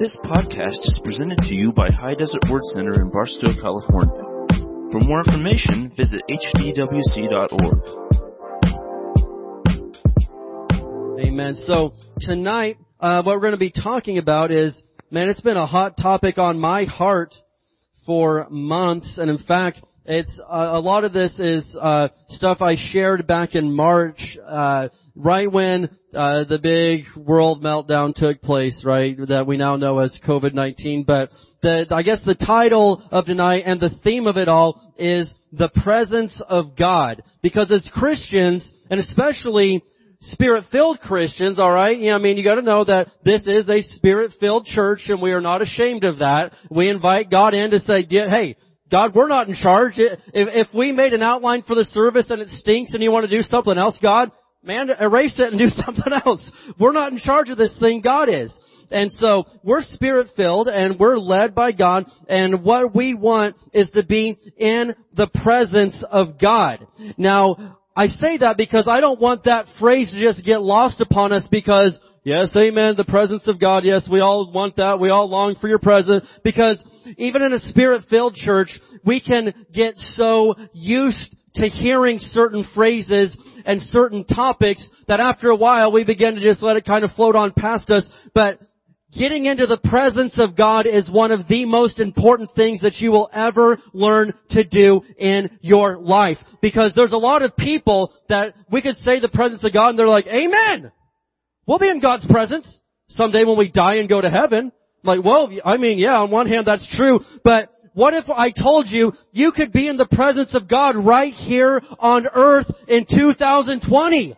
This podcast is presented to you by High Desert Word Center in Barstow, California. For more information, visit hdwc.org. Amen. So tonight, uh, what we're going to be talking about is, man, it's been a hot topic on my heart for months, and in fact, it's uh, a lot of this is uh, stuff I shared back in March, uh, right when uh, the big world meltdown took place, right? That we now know as COVID-19. But the, I guess the title of tonight and the theme of it all is the presence of God, because as Christians, and especially Spirit-filled Christians, alright? Know, I mean, you gotta know that this is a Spirit-filled church and we are not ashamed of that. We invite God in to say, hey, God, we're not in charge. If, if we made an outline for the service and it stinks and you want to do something else, God, man, erase it and do something else. We're not in charge of this thing. God is. And so we're spirit filled and we're led by God and what we want is to be in the presence of God. Now, I say that because I don't want that phrase to just get lost upon us because Yes, amen. The presence of God. Yes, we all want that. We all long for your presence because even in a spirit-filled church, we can get so used to hearing certain phrases and certain topics that after a while we begin to just let it kind of float on past us. But getting into the presence of God is one of the most important things that you will ever learn to do in your life. Because there's a lot of people that we could say the presence of God and they're like, Amen! We'll be in God's presence someday when we die and go to heaven. Like, well, I mean, yeah, on one hand that's true, but what if I told you you could be in the presence of God right here on earth in 2020?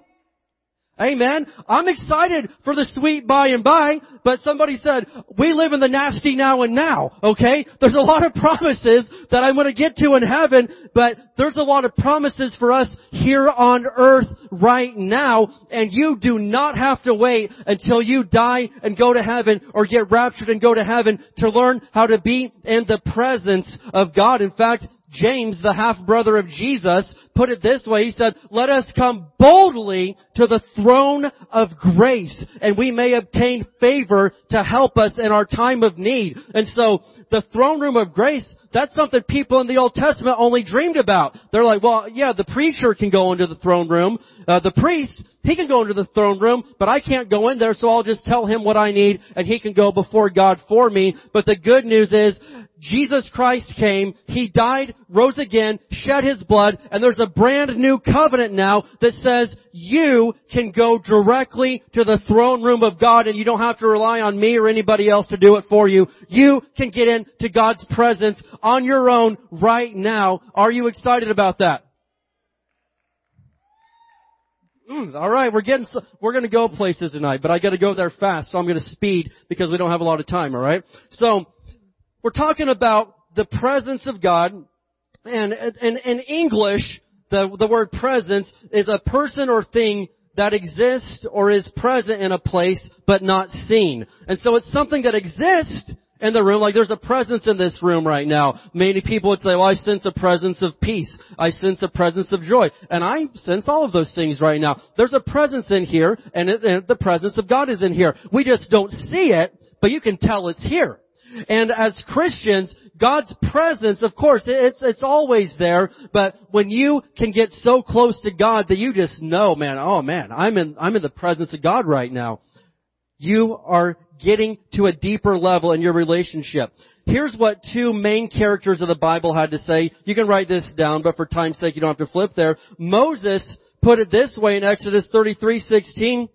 Amen. I'm excited for the sweet by and by, but somebody said, we live in the nasty now and now, okay? There's a lot of promises that I'm gonna get to in heaven, but there's a lot of promises for us here on earth right now, and you do not have to wait until you die and go to heaven or get raptured and go to heaven to learn how to be in the presence of God. In fact, James, the half brother of Jesus, put it this way. He said, let us come boldly to the throne of grace and we may obtain favor to help us in our time of need. And so the throne room of grace, that's something people in the Old Testament only dreamed about. They're like, well, yeah, the preacher can go into the throne room. Uh, the priest, he can go into the throne room, but I can't go in there, so I'll just tell him what I need and he can go before God for me. But the good news is, Jesus Christ came, He died, rose again, shed His blood, and there's a brand new covenant now that says you can go directly to the throne room of God and you don't have to rely on me or anybody else to do it for you. You can get into God's presence on your own right now. Are you excited about that? Mm, all right, we're getting we're going to go places tonight, but I got to go there fast, so I'm going to speed because we don't have a lot of time. All right, so we're talking about the presence of God, and in English, the, the word presence is a person or thing that exists or is present in a place but not seen. And so it's something that exists in the room, like there's a presence in this room right now. Many people would say, well, I sense a presence of peace. I sense a presence of joy. And I sense all of those things right now. There's a presence in here, and, it, and the presence of God is in here. We just don't see it, but you can tell it's here. And as Christians, God's presence, of course, it's, it's always there, but when you can get so close to God that you just know, man, oh man, I'm in, I'm in the presence of God right now. You are getting to a deeper level in your relationship. Here's what two main characters of the Bible had to say. You can write this down, but for time's sake, you don't have to flip there. Moses put it this way in Exodus 33:16.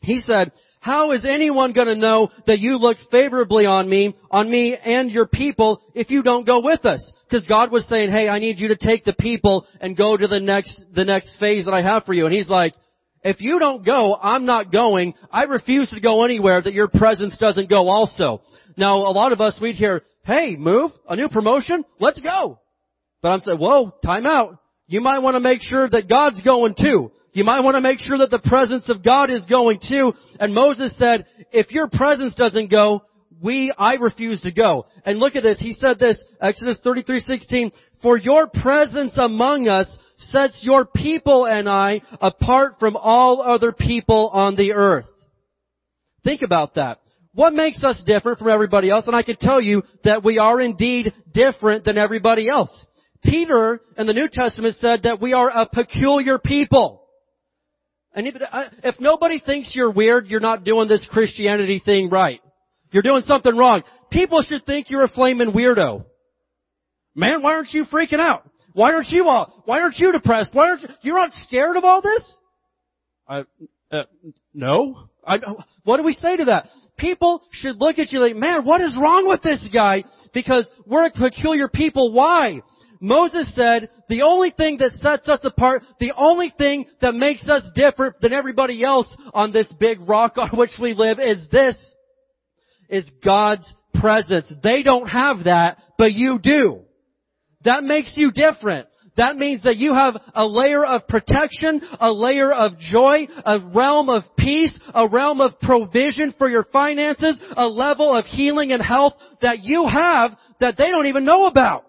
He said, how is anyone gonna know that you look favorably on me, on me and your people if you don't go with us? Because God was saying, hey, I need you to take the people and go to the next, the next phase that I have for you. And He's like, if you don't go, I'm not going. I refuse to go anywhere that your presence doesn't go also. Now, a lot of us, we'd hear, hey, move, a new promotion, let's go. But I'm saying, whoa, time out. You might want to make sure that God's going too. You might want to make sure that the presence of God is going too. And Moses said, if your presence doesn't go, we, I refuse to go. And look at this. He said this, Exodus 33:16, for your presence among us sets your people and I apart from all other people on the earth. Think about that. what makes us different from everybody else? And I can tell you that we are indeed different than everybody else. Peter in the New Testament said that we are a peculiar people. If, if nobody thinks you're weird, you're not doing this Christianity thing right. You're doing something wrong. People should think you're a flaming weirdo. Man, why aren't you freaking out? Why aren't you all, why aren't you depressed? Why aren't you, you're not scared of all this? I, uh, no. I, what do we say to that? People should look at you like, man, what is wrong with this guy? Because we're a peculiar people. Why? Moses said, the only thing that sets us apart, the only thing that makes us different than everybody else on this big rock on which we live is this, is God's presence. They don't have that, but you do. That makes you different. That means that you have a layer of protection, a layer of joy, a realm of peace, a realm of provision for your finances, a level of healing and health that you have that they don't even know about.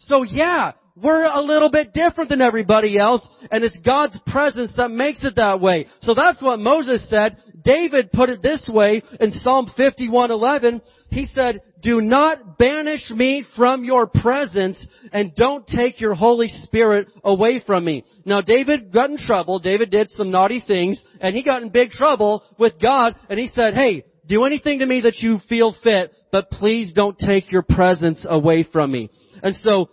So yeah, we're a little bit different than everybody else, and it's God's presence that makes it that way. So that's what Moses said. David put it this way in Psalm 51:11. He said, "Do not banish me from your presence, and don't take your Holy Spirit away from me." Now David got in trouble. David did some naughty things, and he got in big trouble with God, and he said, "Hey, do anything to me that you feel fit, but please don't take your presence away from me." And so,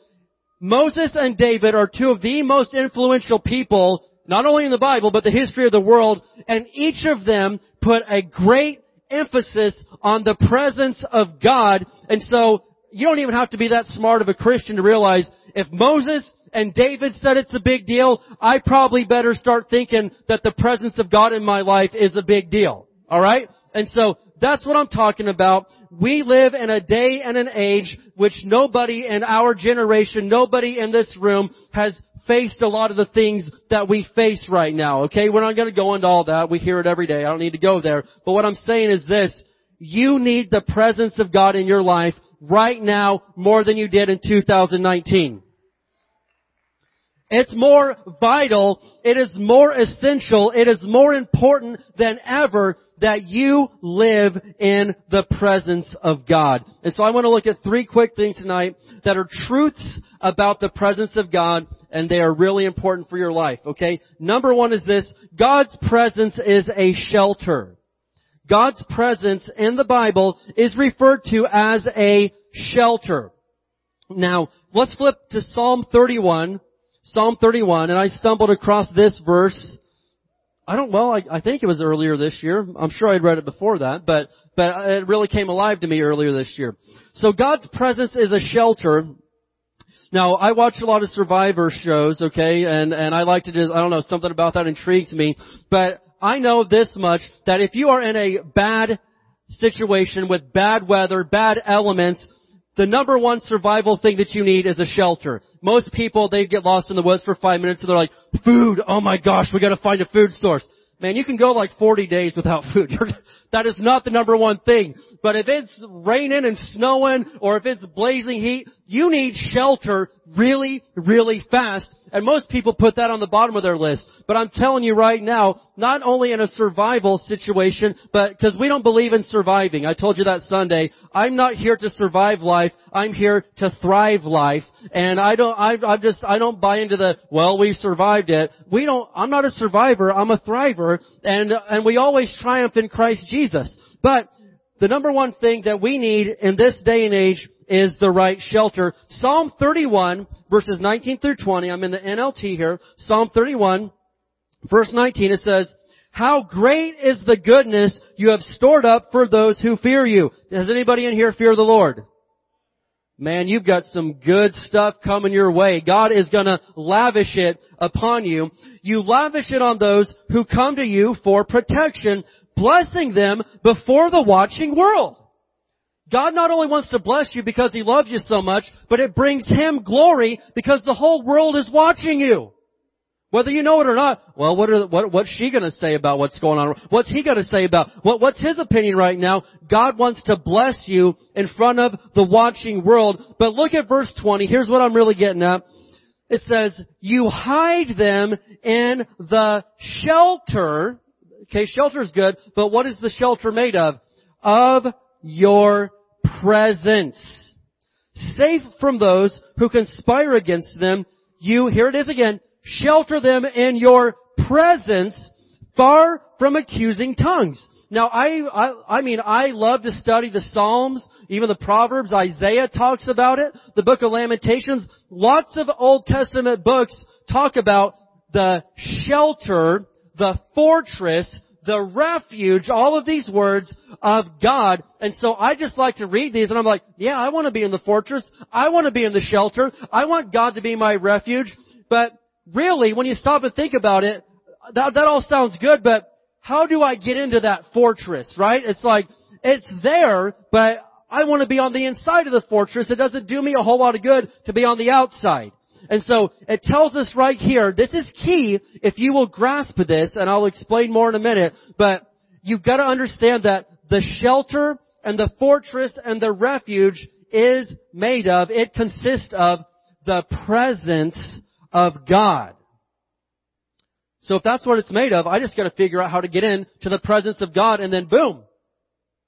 Moses and David are two of the most influential people, not only in the Bible, but the history of the world, and each of them put a great emphasis on the presence of God. And so, you don't even have to be that smart of a Christian to realize if Moses and David said it's a big deal, I probably better start thinking that the presence of God in my life is a big deal. Alright? And so, that's what I'm talking about. We live in a day and an age which nobody in our generation, nobody in this room has faced a lot of the things that we face right now, okay? We're not gonna go into all that. We hear it every day. I don't need to go there. But what I'm saying is this. You need the presence of God in your life right now more than you did in 2019. It's more vital, it is more essential, it is more important than ever that you live in the presence of God. And so I want to look at three quick things tonight that are truths about the presence of God and they are really important for your life, okay? Number one is this, God's presence is a shelter. God's presence in the Bible is referred to as a shelter. Now, let's flip to Psalm 31. Psalm 31, and I stumbled across this verse I don't, well, I, I think it was earlier this year. I'm sure I'd read it before that, but, but it really came alive to me earlier this year. So God's presence is a shelter. Now, I watch a lot of survivor shows, okay, and, and I like to do, I don't know, something about that intrigues me, but I know this much, that if you are in a bad situation with bad weather, bad elements, the number one survival thing that you need is a shelter. Most people, they get lost in the woods for five minutes and they're like, food, oh my gosh, we gotta find a food source. Man, you can go like 40 days without food. That is not the number one thing. But if it's raining and snowing or if it's blazing heat, you need shelter really, really fast. And most people put that on the bottom of their list. But I'm telling you right now, not only in a survival situation, but because we don't believe in surviving. I told you that Sunday. I'm not here to survive life. I'm here to thrive life. And I don't, I, I'm just, I don't buy into the, well, we survived it. We don't, I'm not a survivor. I'm a thriver. And, and we always triumph in Christ Jesus. But the number one thing that we need in this day and age is the right shelter. Psalm 31 verses 19 through 20, I'm in the NLT here. Psalm 31 verse 19 it says, how great is the goodness you have stored up for those who fear you. Does anybody in here fear the Lord? Man, you've got some good stuff coming your way. God is gonna lavish it upon you. You lavish it on those who come to you for protection, blessing them before the watching world. God not only wants to bless you because He loves you so much, but it brings Him glory because the whole world is watching you. Whether you know it or not, well, what are, what, what's she gonna say about what's going on? What's he gonna say about, what, what's his opinion right now? God wants to bless you in front of the watching world. But look at verse 20. Here's what I'm really getting at. It says, you hide them in the shelter. Okay, shelter's good, but what is the shelter made of? of your presence. Safe from those who conspire against them, you, here it is again, shelter them in your presence, far from accusing tongues. Now I, I, I mean, I love to study the Psalms, even the Proverbs, Isaiah talks about it, the book of Lamentations, lots of Old Testament books talk about the shelter, the fortress, the refuge, all of these words of God. And so I just like to read these and I'm like, yeah, I want to be in the fortress. I want to be in the shelter. I want God to be my refuge. But really, when you stop and think about it, that, that all sounds good, but how do I get into that fortress, right? It's like, it's there, but I want to be on the inside of the fortress. It doesn't do me a whole lot of good to be on the outside. And so it tells us right here, this is key if you will grasp this, and I'll explain more in a minute, but you've got to understand that the shelter and the fortress and the refuge is made of, it consists of the presence of God. So if that's what it's made of, I just gotta figure out how to get in to the presence of God and then boom,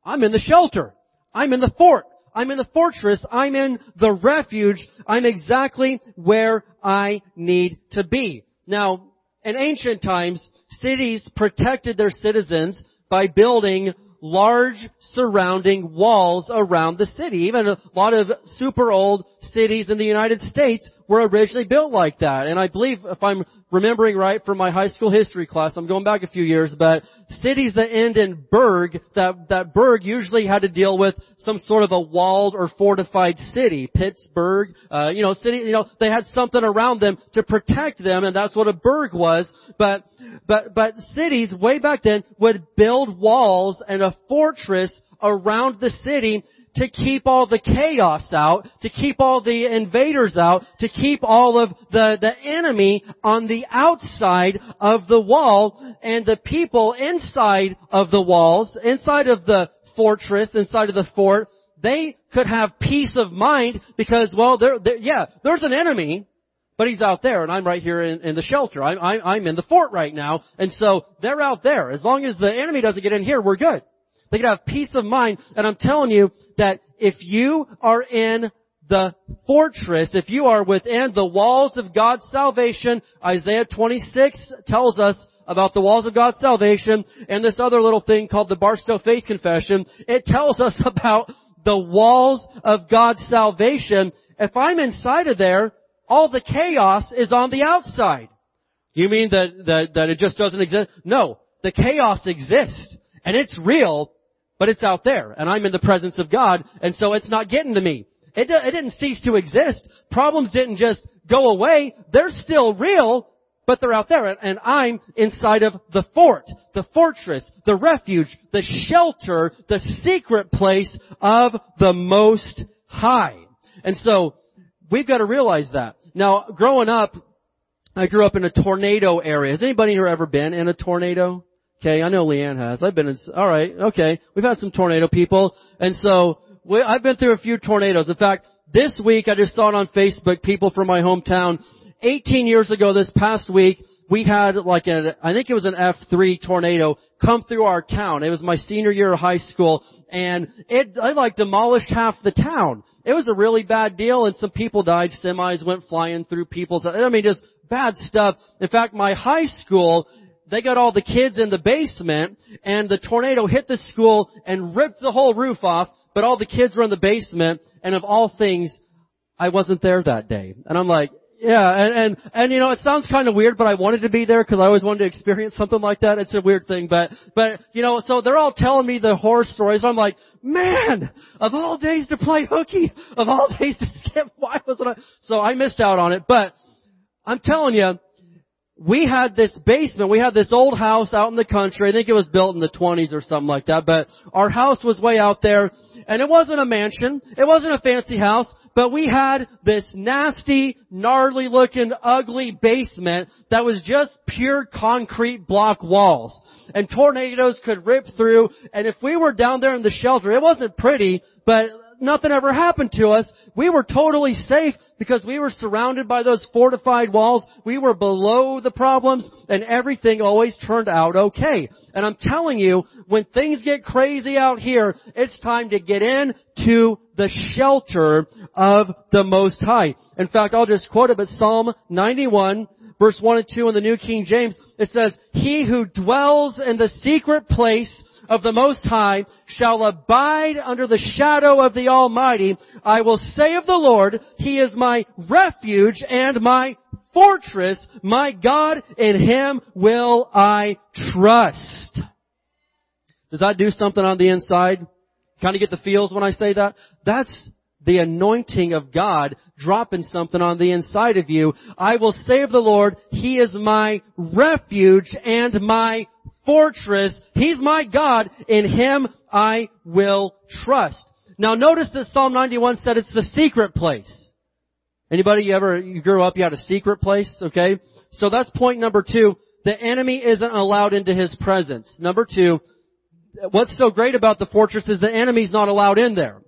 I'm in the shelter. I'm in the fort. I'm in the fortress. I'm in the refuge. I'm exactly where I need to be. Now, in ancient times, cities protected their citizens by building large surrounding walls around the city. Even a lot of super old cities in the United States were originally built like that. And I believe, if I'm remembering right from my high school history class, I'm going back a few years, but cities that end in burg, that, that burg usually had to deal with some sort of a walled or fortified city. Pittsburgh, uh, you know, city, you know, they had something around them to protect them, and that's what a burg was. But, but, but cities way back then would build walls and a fortress around the city to keep all the chaos out, to keep all the invaders out, to keep all of the, the enemy on the outside of the wall, and the people inside of the walls, inside of the fortress, inside of the fort, they could have peace of mind because, well, there, yeah, there's an enemy, but he's out there and I'm right here in, in the shelter. I'm, I'm, I'm in the fort right now. And so they're out there. As long as the enemy doesn't get in here, we're good. They can have peace of mind. And I'm telling you that if you are in the fortress, if you are within the walls of God's salvation, Isaiah 26 tells us about the walls of God's salvation, and this other little thing called the Barstow Faith Confession, it tells us about the walls of God's salvation. If I'm inside of there, all the chaos is on the outside. You mean that, that, that it just doesn't exist? No. The chaos exists. And it's real, but it's out there, and I'm in the presence of God, and so it's not getting to me. It, it didn't cease to exist. Problems didn't just go away. They're still real, but they're out there, and I'm inside of the fort, the fortress, the refuge, the shelter, the secret place of the Most High. And so, we've got to realize that. Now, growing up, I grew up in a tornado area. Has anybody here ever been in a tornado? Okay, I know Leanne has. I've been in, alright, okay. We've had some tornado people. And so, we, I've been through a few tornadoes. In fact, this week I just saw it on Facebook, people from my hometown. 18 years ago this past week, we had like a, I think it was an F3 tornado come through our town. It was my senior year of high school and it, I like demolished half the town. It was a really bad deal and some people died. Semis went flying through people's, I mean just bad stuff. In fact, my high school they got all the kids in the basement and the tornado hit the school and ripped the whole roof off, but all the kids were in the basement and of all things, I wasn't there that day. And I'm like, yeah, and, and, and you know, it sounds kind of weird, but I wanted to be there because I always wanted to experience something like that. It's a weird thing, but, but, you know, so they're all telling me the horror stories. I'm like, man, of all days to play hooky, of all days to skip, why wasn't I? So I missed out on it, but I'm telling you, we had this basement, we had this old house out in the country, I think it was built in the 20s or something like that, but our house was way out there, and it wasn't a mansion, it wasn't a fancy house, but we had this nasty, gnarly looking, ugly basement that was just pure concrete block walls. And tornadoes could rip through, and if we were down there in the shelter, it wasn't pretty, but nothing ever happened to us. We were totally safe because we were surrounded by those fortified walls. We were below the problems and everything always turned out okay. And I'm telling you, when things get crazy out here, it's time to get in to the shelter of the Most High. In fact, I'll just quote it, but Psalm 91 verse 1 and 2 in the New King James, it says, He who dwells in the secret place of the Most High shall abide under the shadow of the Almighty. I will say of the Lord, He is my refuge and my fortress. My God, in Him will I trust. Does that do something on the inside? Kind of get the feels when I say that? That's the anointing of God dropping something on the inside of you. I will say of the Lord, He is my refuge and my fortress. He's my God. In Him I will trust. Now notice that Psalm 91 said it's the secret place. Anybody you ever, you grew up, you had a secret place, okay? So that's point number two. The enemy isn't allowed into his presence. Number two, what's so great about the fortress is the enemy's not allowed in there.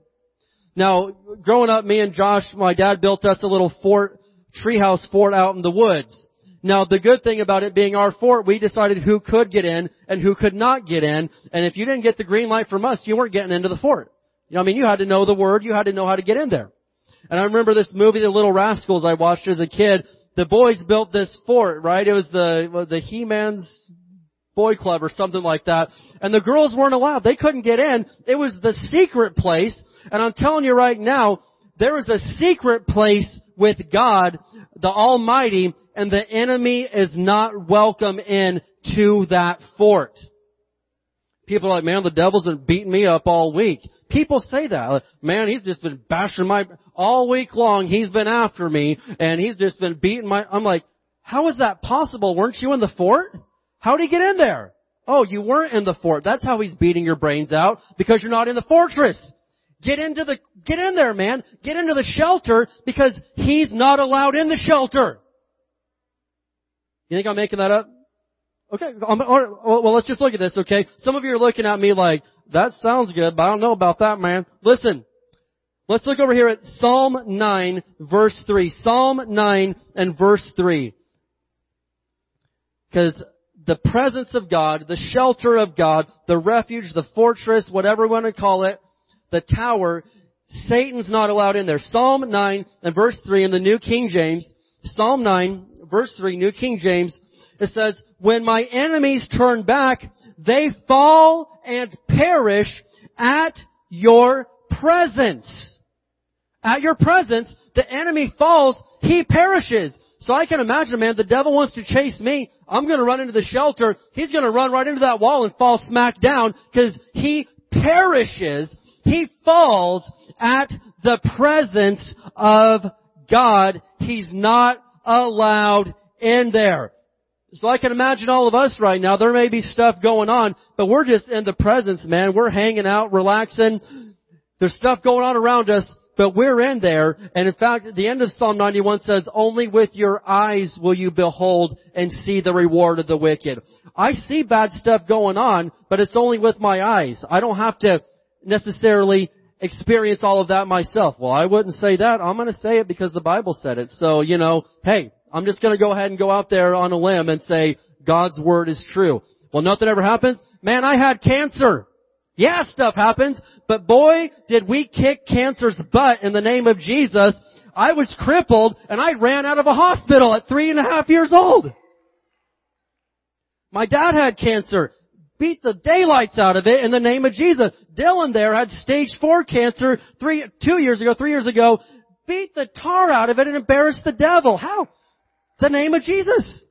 Now, growing up, me and Josh, my dad built us a little fort, treehouse fort out in the woods. Now, the good thing about it being our fort, we decided who could get in and who could not get in. And if you didn't get the green light from us, you weren't getting into the fort. You know, I mean, you had to know the word, you had to know how to get in there. And I remember this movie, The Little Rascals, I watched as a kid. The boys built this fort, right? It was the, the He-Man's boy club or something like that. And the girls weren't allowed. They couldn't get in. It was the secret place and I'm telling you right now, there is a secret place with God, the Almighty, and the enemy is not welcome in to that fort. People are like, man, the devil's been beating me up all week. People say that. Man, he's just been bashing my, all week long, he's been after me, and he's just been beating my, I'm like, how is that possible? Weren't you in the fort? How did he get in there? Oh, you weren't in the fort. That's how he's beating your brains out, because you're not in the fortress. Get into the, get in there, man. Get into the shelter because he's not allowed in the shelter. You think I'm making that up? Okay, well let's just look at this, okay? Some of you are looking at me like, that sounds good, but I don't know about that, man. Listen. Let's look over here at Psalm 9 verse 3. Psalm 9 and verse 3. Because the presence of God, the shelter of God, the refuge, the fortress, whatever we want to call it, the tower, Satan's not allowed in there. Psalm 9 and verse 3 in the New King James, Psalm 9, verse 3, New King James, it says, When my enemies turn back, they fall and perish at your presence. At your presence, the enemy falls, he perishes. So I can imagine, man, the devil wants to chase me. I'm gonna run into the shelter. He's gonna run right into that wall and fall smack down because he perishes he falls at the presence of God. He's not allowed in there. So I can imagine all of us right now, there may be stuff going on, but we're just in the presence, man. We're hanging out, relaxing. There's stuff going on around us, but we're in there. And in fact, the end of Psalm 91 says, only with your eyes will you behold and see the reward of the wicked. I see bad stuff going on, but it's only with my eyes. I don't have to necessarily experience all of that myself. Well, I wouldn't say that. I'm going to say it because the Bible said it. So, you know, hey, I'm just going to go ahead and go out there on a limb and say God's word is true. Well, nothing ever happens. Man, I had cancer. Yeah, stuff happens, but boy, did we kick cancer's butt in the name of Jesus. I was crippled and I ran out of a hospital at three and a half years old. My dad had cancer beat the daylights out of it in the name of Jesus. Dylan there had stage four cancer three, two years ago, three years ago, beat the tar out of it and embarrassed the devil. How? The name of Jesus.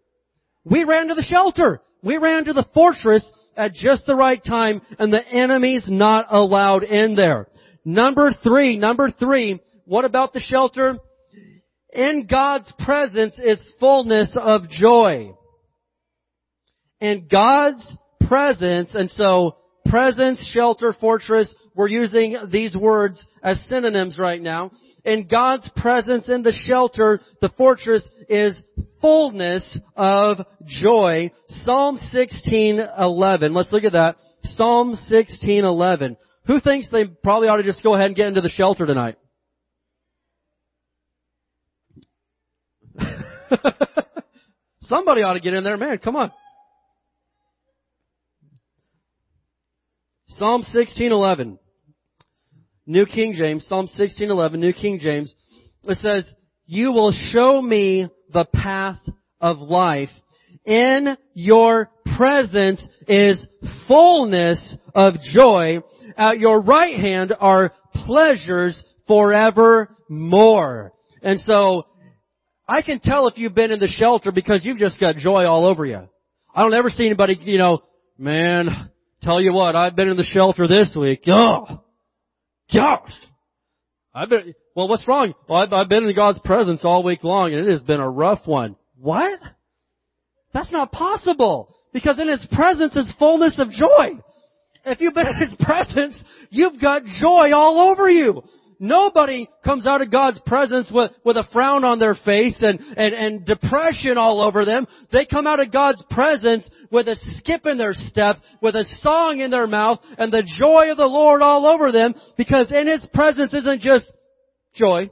We ran to the shelter. We ran to the fortress at just the right time and the enemy's not allowed in there. Number three, number three, what about the shelter? In God's presence is fullness of joy. In God's presence, and so presence, shelter, fortress, we're using these words as synonyms right now. In God's presence in the shelter, the fortress is fullness of joy. Psalm 16:11. Let's look at that. Psalm 16:11. who thinks they probably ought to just go ahead and get into the shelter tonight? Somebody ought to get in there, man. Come on. Psalm 16:11. New King James, Psalm 16:11, New King James. It says, "You will show me the path of life. In your presence is fullness of joy. At your right hand are pleasures forevermore." And so, I can tell if you've been in the shelter because you've just got joy all over you. I don't ever see anybody, you know, man, tell you what, I've been in the shelter this week. Oh, gosh. I've been, well, what's wrong? Well, I've, I've been in God's presence all week long and it has been a rough one. What? That's not possible. Because in His presence is fullness of joy. If you've been in His presence, you've got joy all over you. Nobody comes out of God's presence with, with a frown on their face and, and, and depression all over them. They come out of God's presence with a skip in their step, with a song in their mouth, and the joy of the Lord all over them, because in His presence isn't just joy.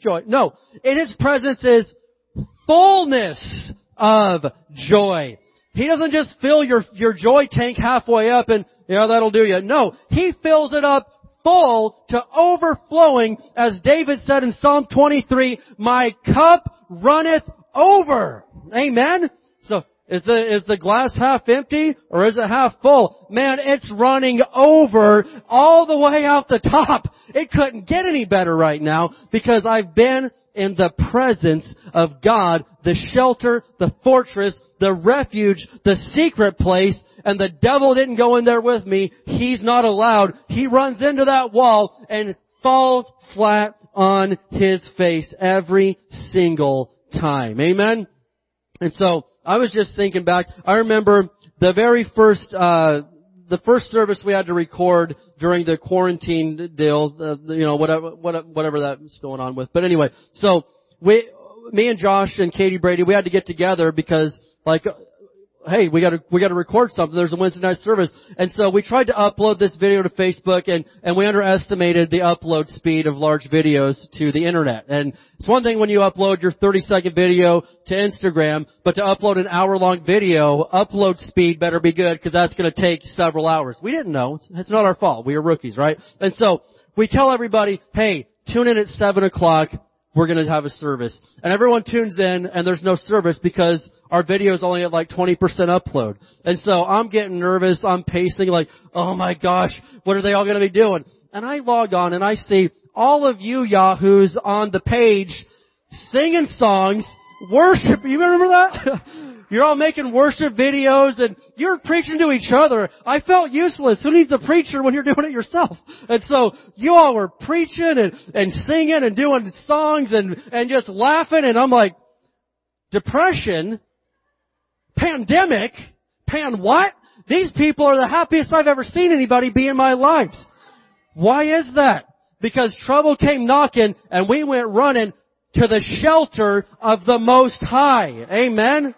Joy. No. In His presence is fullness of joy. He doesn't just fill your, your joy tank halfway up and, yeah, that'll do you. No. He fills it up full to overflowing, as David said in Psalm 23, my cup runneth over. Amen? So, is the, is the glass half empty or is it half full? Man, it's running over all the way out the top. It couldn't get any better right now because I've been in the presence of God, the shelter, the fortress, the refuge, the secret place, and the devil didn't go in there with me. He's not allowed. He runs into that wall and falls flat on his face every single time. Amen? And so, I was just thinking back, I remember the very first, uh, the first service we had to record during the quarantine deal, uh, you know, whatever, whatever that's going on with. But anyway, so we, me and Josh and Katie Brady, we had to get together because like hey, we gotta, we gotta record something. There's a Wednesday night service. And so we tried to upload this video to Facebook and, and we underestimated the upload speed of large videos to the internet. And it's one thing when you upload your 30 second video to Instagram, but to upload an hour long video, upload speed better be good because that's gonna take several hours. We didn't know. It's not our fault. We are rookies, right? And so we tell everybody, hey, tune in at 7 o'clock we're going to have a service. And everyone tunes in and there's no service because our video is only at like 20% upload. And so I'm getting nervous. I'm pacing like, oh my gosh, what are they all going to be doing? And I log on and I see all of you yahoos on the page singing songs, worship. You remember that? You're all making worship videos and you're preaching to each other. I felt useless. Who needs a preacher when you're doing it yourself? And so you all were preaching and, and singing and doing songs and, and just laughing and I'm like, depression, pandemic, pan what? These people are the happiest I've ever seen anybody be in my lives. Why is that? Because trouble came knocking and we went running to the shelter of the Most High. Amen?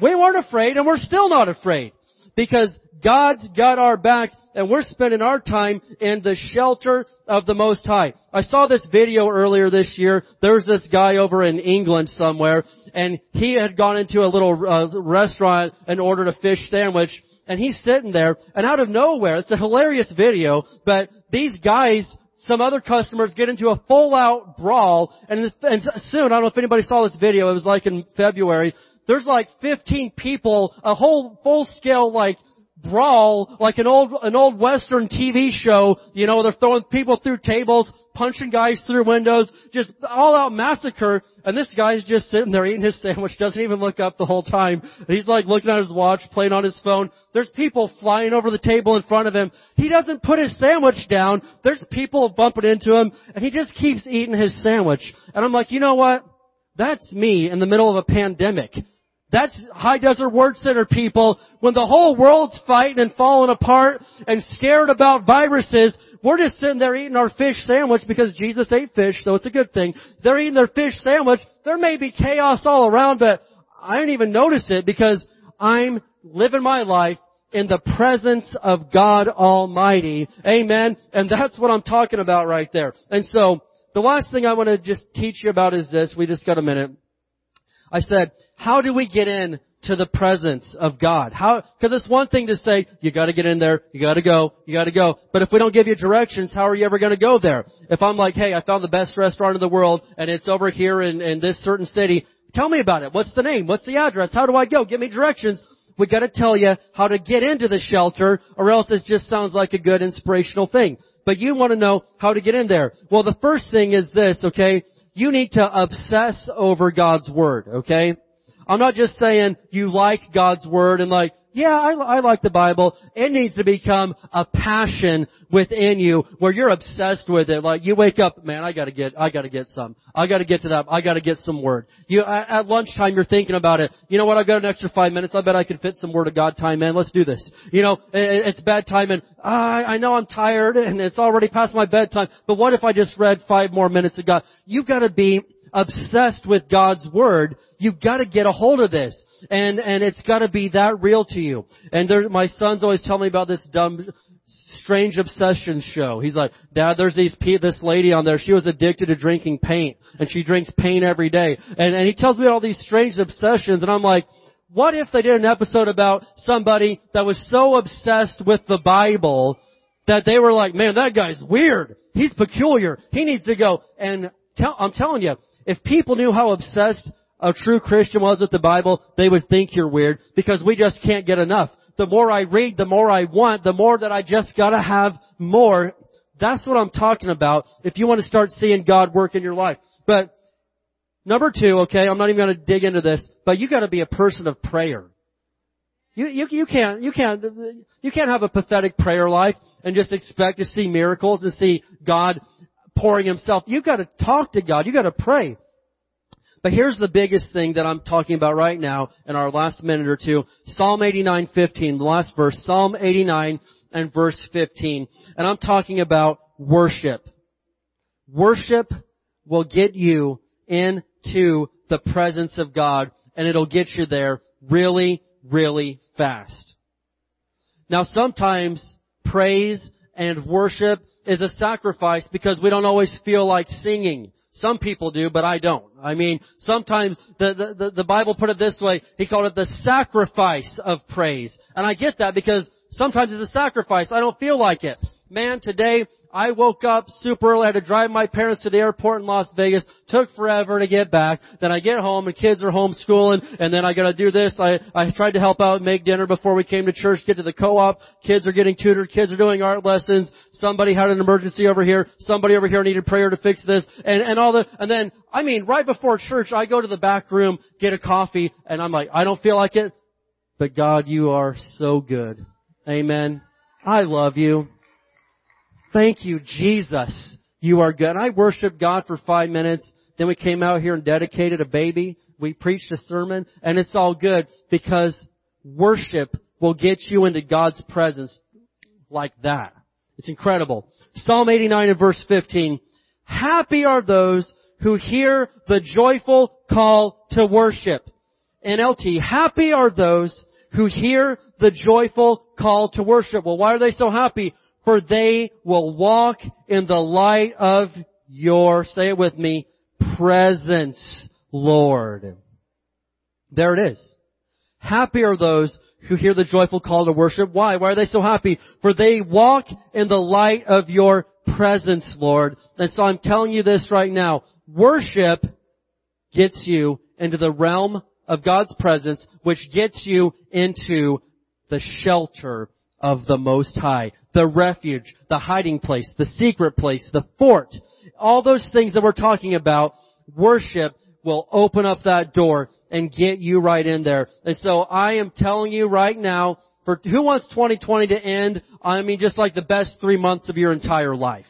We weren't afraid and we're still not afraid because God's got our back and we're spending our time in the shelter of the Most High. I saw this video earlier this year. There was this guy over in England somewhere and he had gone into a little uh, restaurant and ordered a fish sandwich and he's sitting there and out of nowhere, it's a hilarious video, but these guys some other customers get into a full out brawl and, and soon, I don't know if anybody saw this video, it was like in February, there's like 15 people, a whole full scale like brawl, like an old, an old western TV show, you know, they're throwing people through tables, punching guys through windows, just all out massacre, and this guy's just sitting there eating his sandwich, doesn't even look up the whole time. He's like looking at his watch, playing on his phone. There's people flying over the table in front of him. He doesn't put his sandwich down. There's people bumping into him, and he just keeps eating his sandwich. And I'm like, you know what? That's me in the middle of a pandemic. That's High Desert Word Center people. When the whole world's fighting and falling apart and scared about viruses, we're just sitting there eating our fish sandwich because Jesus ate fish, so it's a good thing. They're eating their fish sandwich. There may be chaos all around, but I didn't even notice it because I'm living my life in the presence of God Almighty. Amen. And that's what I'm talking about right there. And so, the last thing I want to just teach you about is this. We just got a minute. I said, how do we get in to the presence of God? How, cause it's one thing to say, you gotta get in there, you gotta go, you gotta go. But if we don't give you directions, how are you ever gonna go there? If I'm like, hey, I found the best restaurant in the world, and it's over here in, in this certain city, tell me about it. What's the name? What's the address? How do I go? Give me directions. We gotta tell you how to get into the shelter, or else it just sounds like a good inspirational thing. But you want to know how to get in there. Well, the first thing is this, okay? You need to obsess over God's Word, okay? I'm not just saying you like God's Word and like, yeah, I, I like the Bible. It needs to become a passion within you where you're obsessed with it. Like you wake up, man, I gotta get, I gotta get some. I gotta get to that. I gotta get some word. You, at, lunchtime you're thinking about it. You know what? I've got an extra five minutes. I bet I can fit some word of God time in. Let's do this. You know, it, it's bedtime and I, I know I'm tired and it's already past my bedtime, but what if I just read five more minutes of God? You've gotta be obsessed with God's Word, you've got to get a hold of this. And, and it's got to be that real to you. And there, my sons always tell me about this dumb, strange obsession show. He's like, Dad, there's these, this lady on there, she was addicted to drinking paint, and she drinks paint every day. And, and he tells me all these strange obsessions, and I'm like, what if they did an episode about somebody that was so obsessed with the Bible that they were like, man, that guy's weird. He's peculiar. He needs to go. And tell, I'm telling you, if people knew how obsessed a true Christian was with the Bible, they would think you're weird because we just can't get enough. The more I read, the more I want, the more that I just gotta have more. That's what I'm talking about if you want to start seeing God work in your life. But number two, okay, I'm not even gonna dig into this, but you gotta be a person of prayer. You, you, you can't, you can't, you can't have a pathetic prayer life and just expect to see miracles and see God pouring himself. You've got to talk to God. You've got to pray. But here's the biggest thing that I'm talking about right now in our last minute or two. Psalm 89:15, the last verse. Psalm 89 and verse 15. And I'm talking about worship. Worship will get you into the presence of God and it'll get you there really, really fast. Now sometimes praise and worship is a sacrifice because we don't always feel like singing. Some people do, but I don't. I mean, sometimes the, the, the Bible put it this way, he called it the sacrifice of praise. And I get that because sometimes it's a sacrifice. I don't feel like it. Man, today I woke up super early. I had to drive my parents to the airport in Las Vegas. Took forever to get back. Then I get home and kids are homeschooling and then I gotta do this. I, I tried to help out make dinner before we came to church, get to the co-op. Kids are getting tutored. Kids are doing art lessons. Somebody had an emergency over here. Somebody over here needed prayer to fix this. And, and all the, and then, I mean, right before church, I go to the back room, get a coffee, and I'm like, I don't feel like it. But God, you are so good. Amen. I love you. Thank you, Jesus. You are good. I worshiped God for five minutes. Then we came out here and dedicated a baby. We preached a sermon and it's all good because worship will get you into God's presence like that. It's incredible. Psalm 89 and verse 15. Happy are those who hear the joyful call to worship. NLT. Happy are those who hear the joyful call to worship. Well, why are they so happy? For they will walk in the light of your, say it with me, presence, Lord. There it is. Happy are those who hear the joyful call to worship. Why? Why are they so happy? For they walk in the light of your presence, Lord. And so I'm telling you this right now. Worship gets you into the realm of God's presence, which gets you into the shelter of the Most High. The refuge, the hiding place, the secret place, the fort. All those things that we're talking about, worship will open up that door and get you right in there. And so I am telling you right now, for who wants 2020 to end? I mean just like the best three months of your entire life.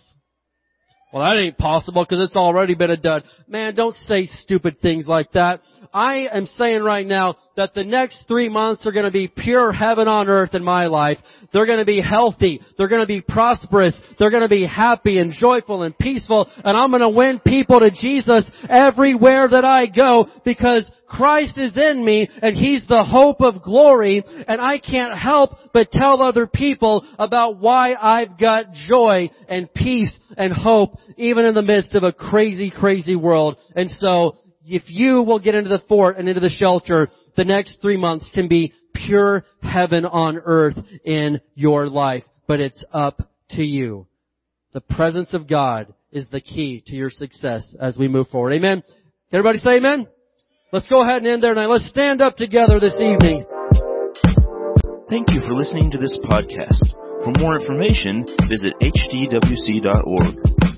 Well, that ain't possible because it's already been a dud. Man, don't say stupid things like that. I am saying right now that the next three months are going to be pure heaven on earth in my life. They're going to be healthy. They're going to be prosperous. They're going to be happy and joyful and peaceful. And I'm going to win people to Jesus everywhere that I go because Christ is in me and He's the hope of glory and I can't help but tell other people about why I've got joy and peace and hope even in the midst of a crazy, crazy world. And so if you will get into the fort and into the shelter, the next three months can be pure heaven on earth in your life. But it's up to you. The presence of God is the key to your success as we move forward. Amen. Everybody say amen? Let's go ahead and end there now. Let's stand up together this evening. Thank you for listening to this podcast. For more information, visit hdwc.org.